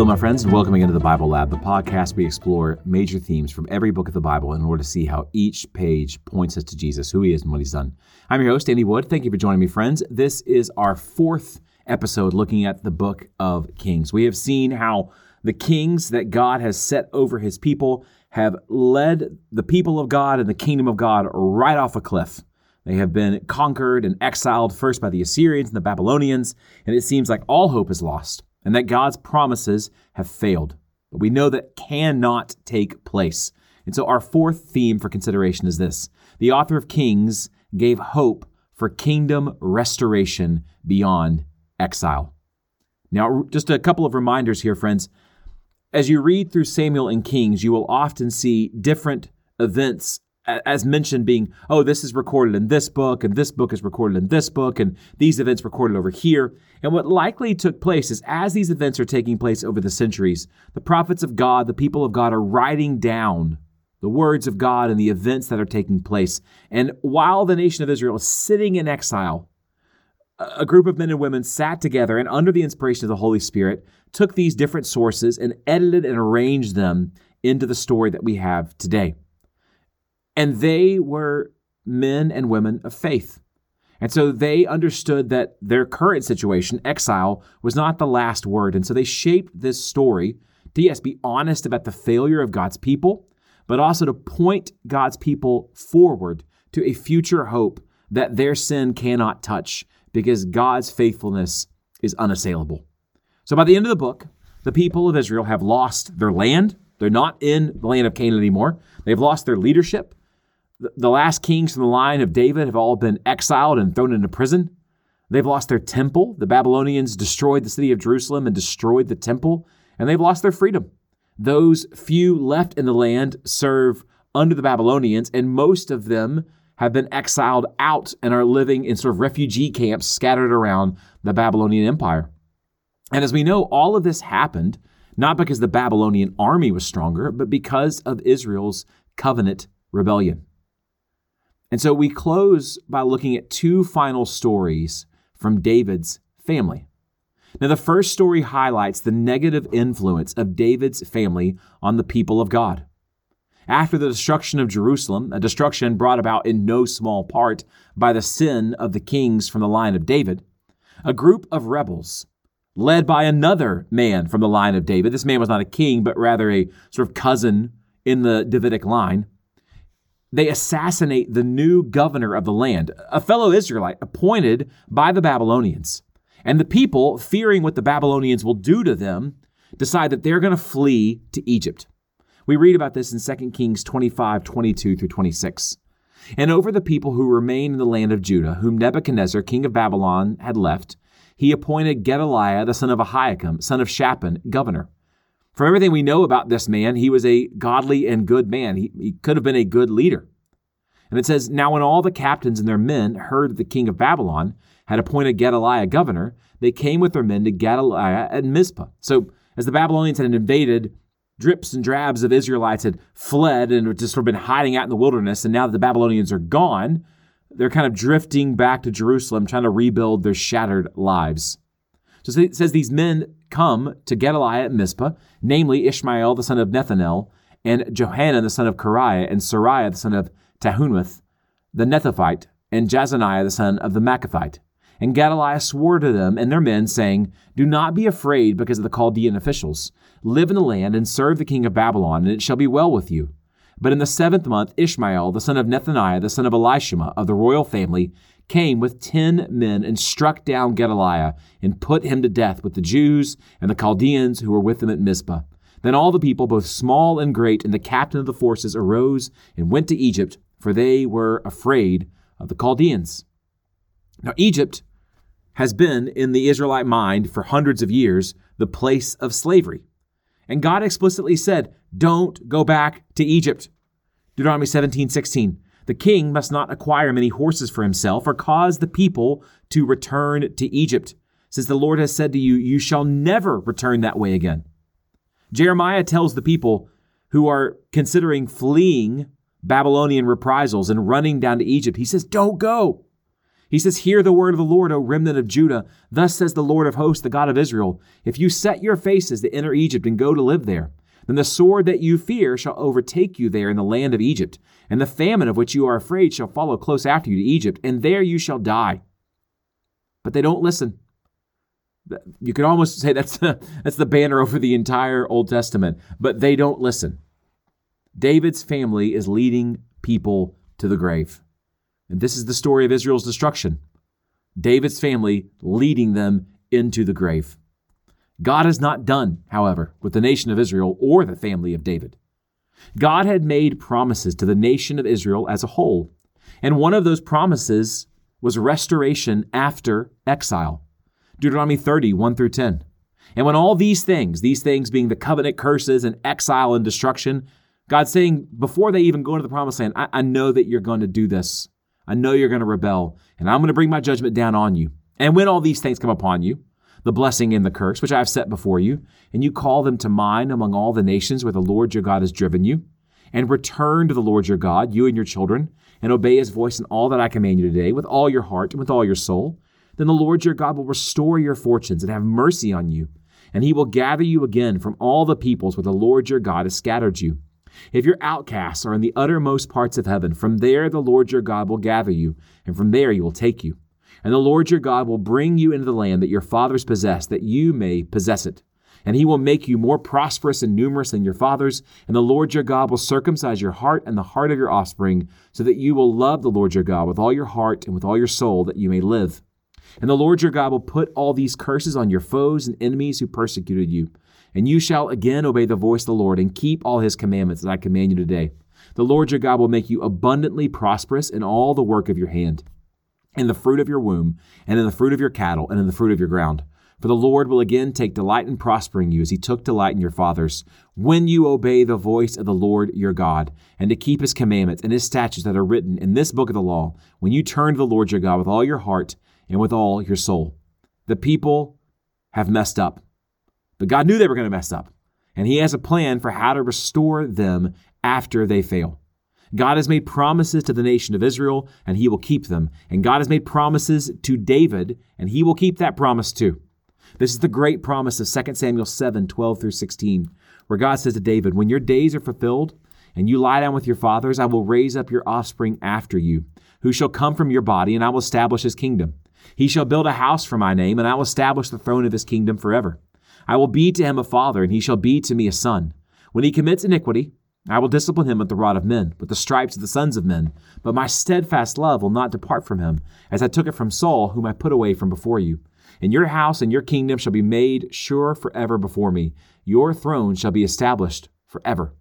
Hello, my friends, and welcome again to the Bible Lab, the podcast we explore major themes from every book of the Bible in order to see how each page points us to Jesus, who he is, and what he's done. I'm your host, Andy Wood. Thank you for joining me, friends. This is our fourth episode looking at the book of Kings. We have seen how the kings that God has set over his people have led the people of God and the kingdom of God right off a cliff. They have been conquered and exiled first by the Assyrians and the Babylonians, and it seems like all hope is lost and that God's promises have failed. But we know that cannot take place. And so our fourth theme for consideration is this the author of Kings gave hope for kingdom restoration beyond exile. Now, just a couple of reminders here, friends. As you read through Samuel and Kings, you will often see different events as mentioned being oh this is recorded in this book and this book is recorded in this book and these events recorded over here. And what likely took place is as these events are taking place over the centuries the prophets of god the people of god are writing down the words of god and the events that are taking place. And while the nation of israel is sitting in exile a group of men and women sat together and under the inspiration of the holy spirit took these different sources and edited and arranged them into the story that we have today and they were men and women of faith. And so they understood that their current situation, exile, was not the last word. And so they shaped this story to, yes, be honest about the failure of God's people, but also to point God's people forward to a future hope that their sin cannot touch because God's faithfulness is unassailable. So by the end of the book, the people of Israel have lost their land. They're not in the land of Canaan anymore. They've lost their leadership the last kings from the line of David have all been exiled and thrown into prison. They've lost their temple. The Babylonians destroyed the city of Jerusalem and destroyed the temple, and they've lost their freedom. Those few left in the land serve under the Babylonians, and most of them have been exiled out and are living in sort of refugee camps scattered around the Babylonian Empire. And as we know, all of this happened not because the Babylonian army was stronger, but because of Israel's covenant rebellion. And so we close by looking at two final stories from David's family. Now, the first story highlights the negative influence of David's family on the people of God. After the destruction of Jerusalem, a destruction brought about in no small part by the sin of the kings from the line of David, a group of rebels, led by another man from the line of David, this man was not a king, but rather a sort of cousin in the Davidic line, they assassinate the new governor of the land, a fellow Israelite appointed by the Babylonians. And the people, fearing what the Babylonians will do to them, decide that they're going to flee to Egypt. We read about this in 2 Kings 25, 22 through 26. And over the people who remained in the land of Judah, whom Nebuchadnezzar, king of Babylon, had left, he appointed Gedaliah, the son of Ahikam, son of Shaphan, governor. From everything we know about this man, he was a godly and good man. He, he could have been a good leader. And it says, Now when all the captains and their men heard that the king of Babylon had appointed Gedaliah governor, they came with their men to Gedaliah at Mizpah. So as the Babylonians had invaded, drips and drabs of Israelites had fled and just sort of been hiding out in the wilderness. And now that the Babylonians are gone, they're kind of drifting back to Jerusalem, trying to rebuild their shattered lives. So it says these men come to Gedaliah at Mizpah, namely Ishmael the son of Nethanel, and Johanan the son of Kareah, and Seraiah the son of Tanhumeth, the Nethophite, and Jaazaniah the son of the Maacathite. And Gedaliah swore to them and their men, saying, Do not be afraid because of the Chaldean officials. Live in the land and serve the king of Babylon, and it shall be well with you. But in the seventh month, Ishmael, the son of Nethaniah, the son of Elishama, of the royal family, came with ten men and struck down Gedaliah and put him to death with the Jews and the Chaldeans who were with him at Mizpah. Then all the people, both small and great, and the captain of the forces arose and went to Egypt, for they were afraid of the Chaldeans. Now, Egypt has been in the Israelite mind for hundreds of years the place of slavery. And God explicitly said, Don't go back to Egypt. Deuteronomy 17, 16. The king must not acquire many horses for himself or cause the people to return to Egypt, since the Lord has said to you, You shall never return that way again. Jeremiah tells the people who are considering fleeing Babylonian reprisals and running down to Egypt, he says, Don't go. He says, Hear the word of the Lord, O remnant of Judah. Thus says the Lord of hosts, the God of Israel If you set your faces to enter Egypt and go to live there, then the sword that you fear shall overtake you there in the land of Egypt, and the famine of which you are afraid shall follow close after you to Egypt, and there you shall die. But they don't listen. You could almost say that's the, that's the banner over the entire Old Testament, but they don't listen. David's family is leading people to the grave. And this is the story of Israel's destruction. David's family leading them into the grave. God is not done, however, with the nation of Israel or the family of David. God had made promises to the nation of Israel as a whole, and one of those promises was restoration after exile. Deuteronomy 30, 1 through 10. And when all these things, these things being the covenant curses and exile and destruction, God's saying before they even go into the promised land, I, I know that you're going to do this. I know you're going to rebel, and I'm going to bring my judgment down on you. And when all these things come upon you, the blessing and the curse, which I have set before you, and you call them to mind among all the nations where the Lord your God has driven you, and return to the Lord your God, you and your children, and obey his voice in all that I command you today, with all your heart and with all your soul, then the Lord your God will restore your fortunes and have mercy on you, and he will gather you again from all the peoples where the Lord your God has scattered you. If your outcasts are in the uttermost parts of heaven, from there the Lord your God will gather you, and from there he will take you. And the Lord your God will bring you into the land that your fathers possessed, that you may possess it. And he will make you more prosperous and numerous than your fathers. And the Lord your God will circumcise your heart and the heart of your offspring, so that you will love the Lord your God with all your heart and with all your soul, that you may live. And the Lord your God will put all these curses on your foes and enemies who persecuted you. And you shall again obey the voice of the Lord and keep all his commandments that I command you today. The Lord your God will make you abundantly prosperous in all the work of your hand, in the fruit of your womb, and in the fruit of your cattle, and in the fruit of your ground. For the Lord will again take delight in prospering you as he took delight in your fathers, when you obey the voice of the Lord your God, and to keep his commandments and his statutes that are written in this book of the law, when you turn to the Lord your God with all your heart and with all your soul. The people have messed up. But God knew they were going to mess up, and He has a plan for how to restore them after they fail. God has made promises to the nation of Israel, and He will keep them. And God has made promises to David, and He will keep that promise too. This is the great promise of 2 Samuel 7 12 through 16, where God says to David, When your days are fulfilled, and you lie down with your fathers, I will raise up your offspring after you, who shall come from your body, and I will establish his kingdom. He shall build a house for my name, and I will establish the throne of his kingdom forever. I will be to him a father, and he shall be to me a son. When he commits iniquity, I will discipline him with the rod of men, with the stripes of the sons of men. But my steadfast love will not depart from him, as I took it from Saul, whom I put away from before you. And your house and your kingdom shall be made sure forever before me. Your throne shall be established forever.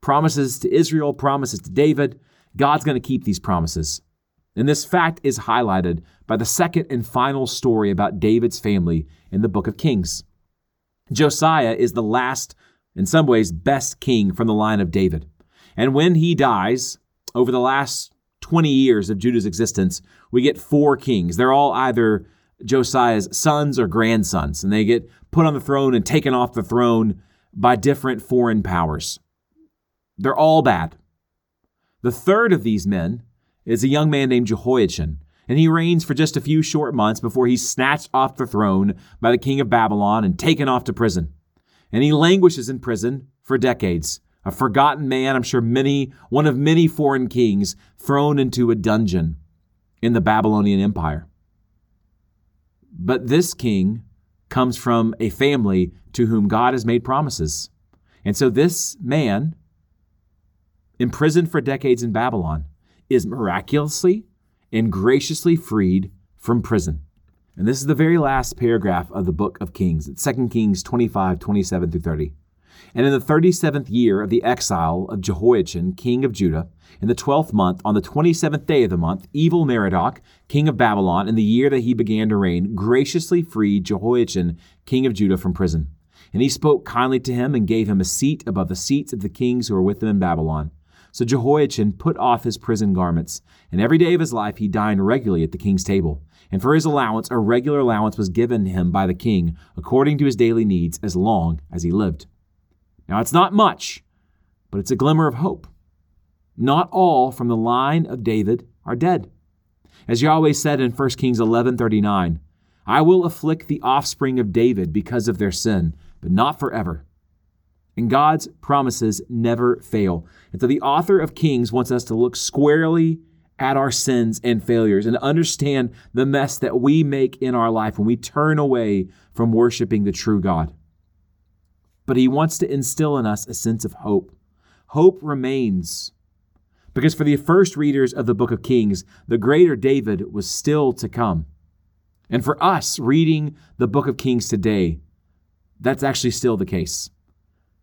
Promises to Israel, promises to David. God's going to keep these promises. And this fact is highlighted by the second and final story about David's family in the book of Kings. Josiah is the last, in some ways, best king from the line of David. And when he dies, over the last 20 years of Judah's existence, we get four kings. They're all either Josiah's sons or grandsons, and they get put on the throne and taken off the throne by different foreign powers. They're all bad. The third of these men is a young man named Jehoiachin, and he reigns for just a few short months before he's snatched off the throne by the king of Babylon and taken off to prison. And he languishes in prison for decades. A forgotten man, I'm sure many, one of many foreign kings thrown into a dungeon in the Babylonian Empire. But this king comes from a family to whom God has made promises. And so this man, imprisoned for decades in Babylon, is miraculously and graciously freed from prison. And this is the very last paragraph of the book of Kings. It's 2 Kings 25, 27 through 30. And in the 37th year of the exile of Jehoiachin, king of Judah, in the 12th month, on the 27th day of the month, evil Merodach, king of Babylon, in the year that he began to reign, graciously freed Jehoiachin, king of Judah, from prison. And he spoke kindly to him and gave him a seat above the seats of the kings who were with him in Babylon. So Jehoiachin put off his prison garments, and every day of his life he dined regularly at the king's table. And for his allowance, a regular allowance was given him by the king, according to his daily needs, as long as he lived. Now it's not much, but it's a glimmer of hope. Not all from the line of David are dead. As Yahweh said in 1 Kings 11:39, I will afflict the offspring of David because of their sin, but not forever. And God's promises never fail. And so the author of Kings wants us to look squarely at our sins and failures and understand the mess that we make in our life when we turn away from worshiping the true God. But he wants to instill in us a sense of hope. Hope remains. Because for the first readers of the book of Kings, the greater David was still to come. And for us reading the book of Kings today, that's actually still the case.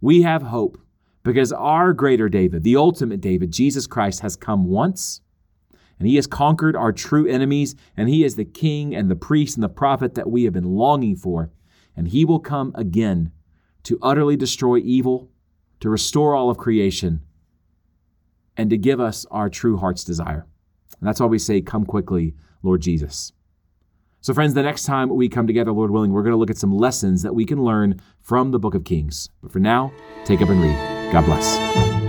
We have hope because our greater David, the ultimate David, Jesus Christ, has come once and he has conquered our true enemies, and he is the king and the priest and the prophet that we have been longing for. And he will come again to utterly destroy evil, to restore all of creation, and to give us our true heart's desire. And that's why we say, Come quickly, Lord Jesus. So, friends, the next time we come together, Lord willing, we're going to look at some lessons that we can learn from the book of Kings. But for now, take up and read. God bless.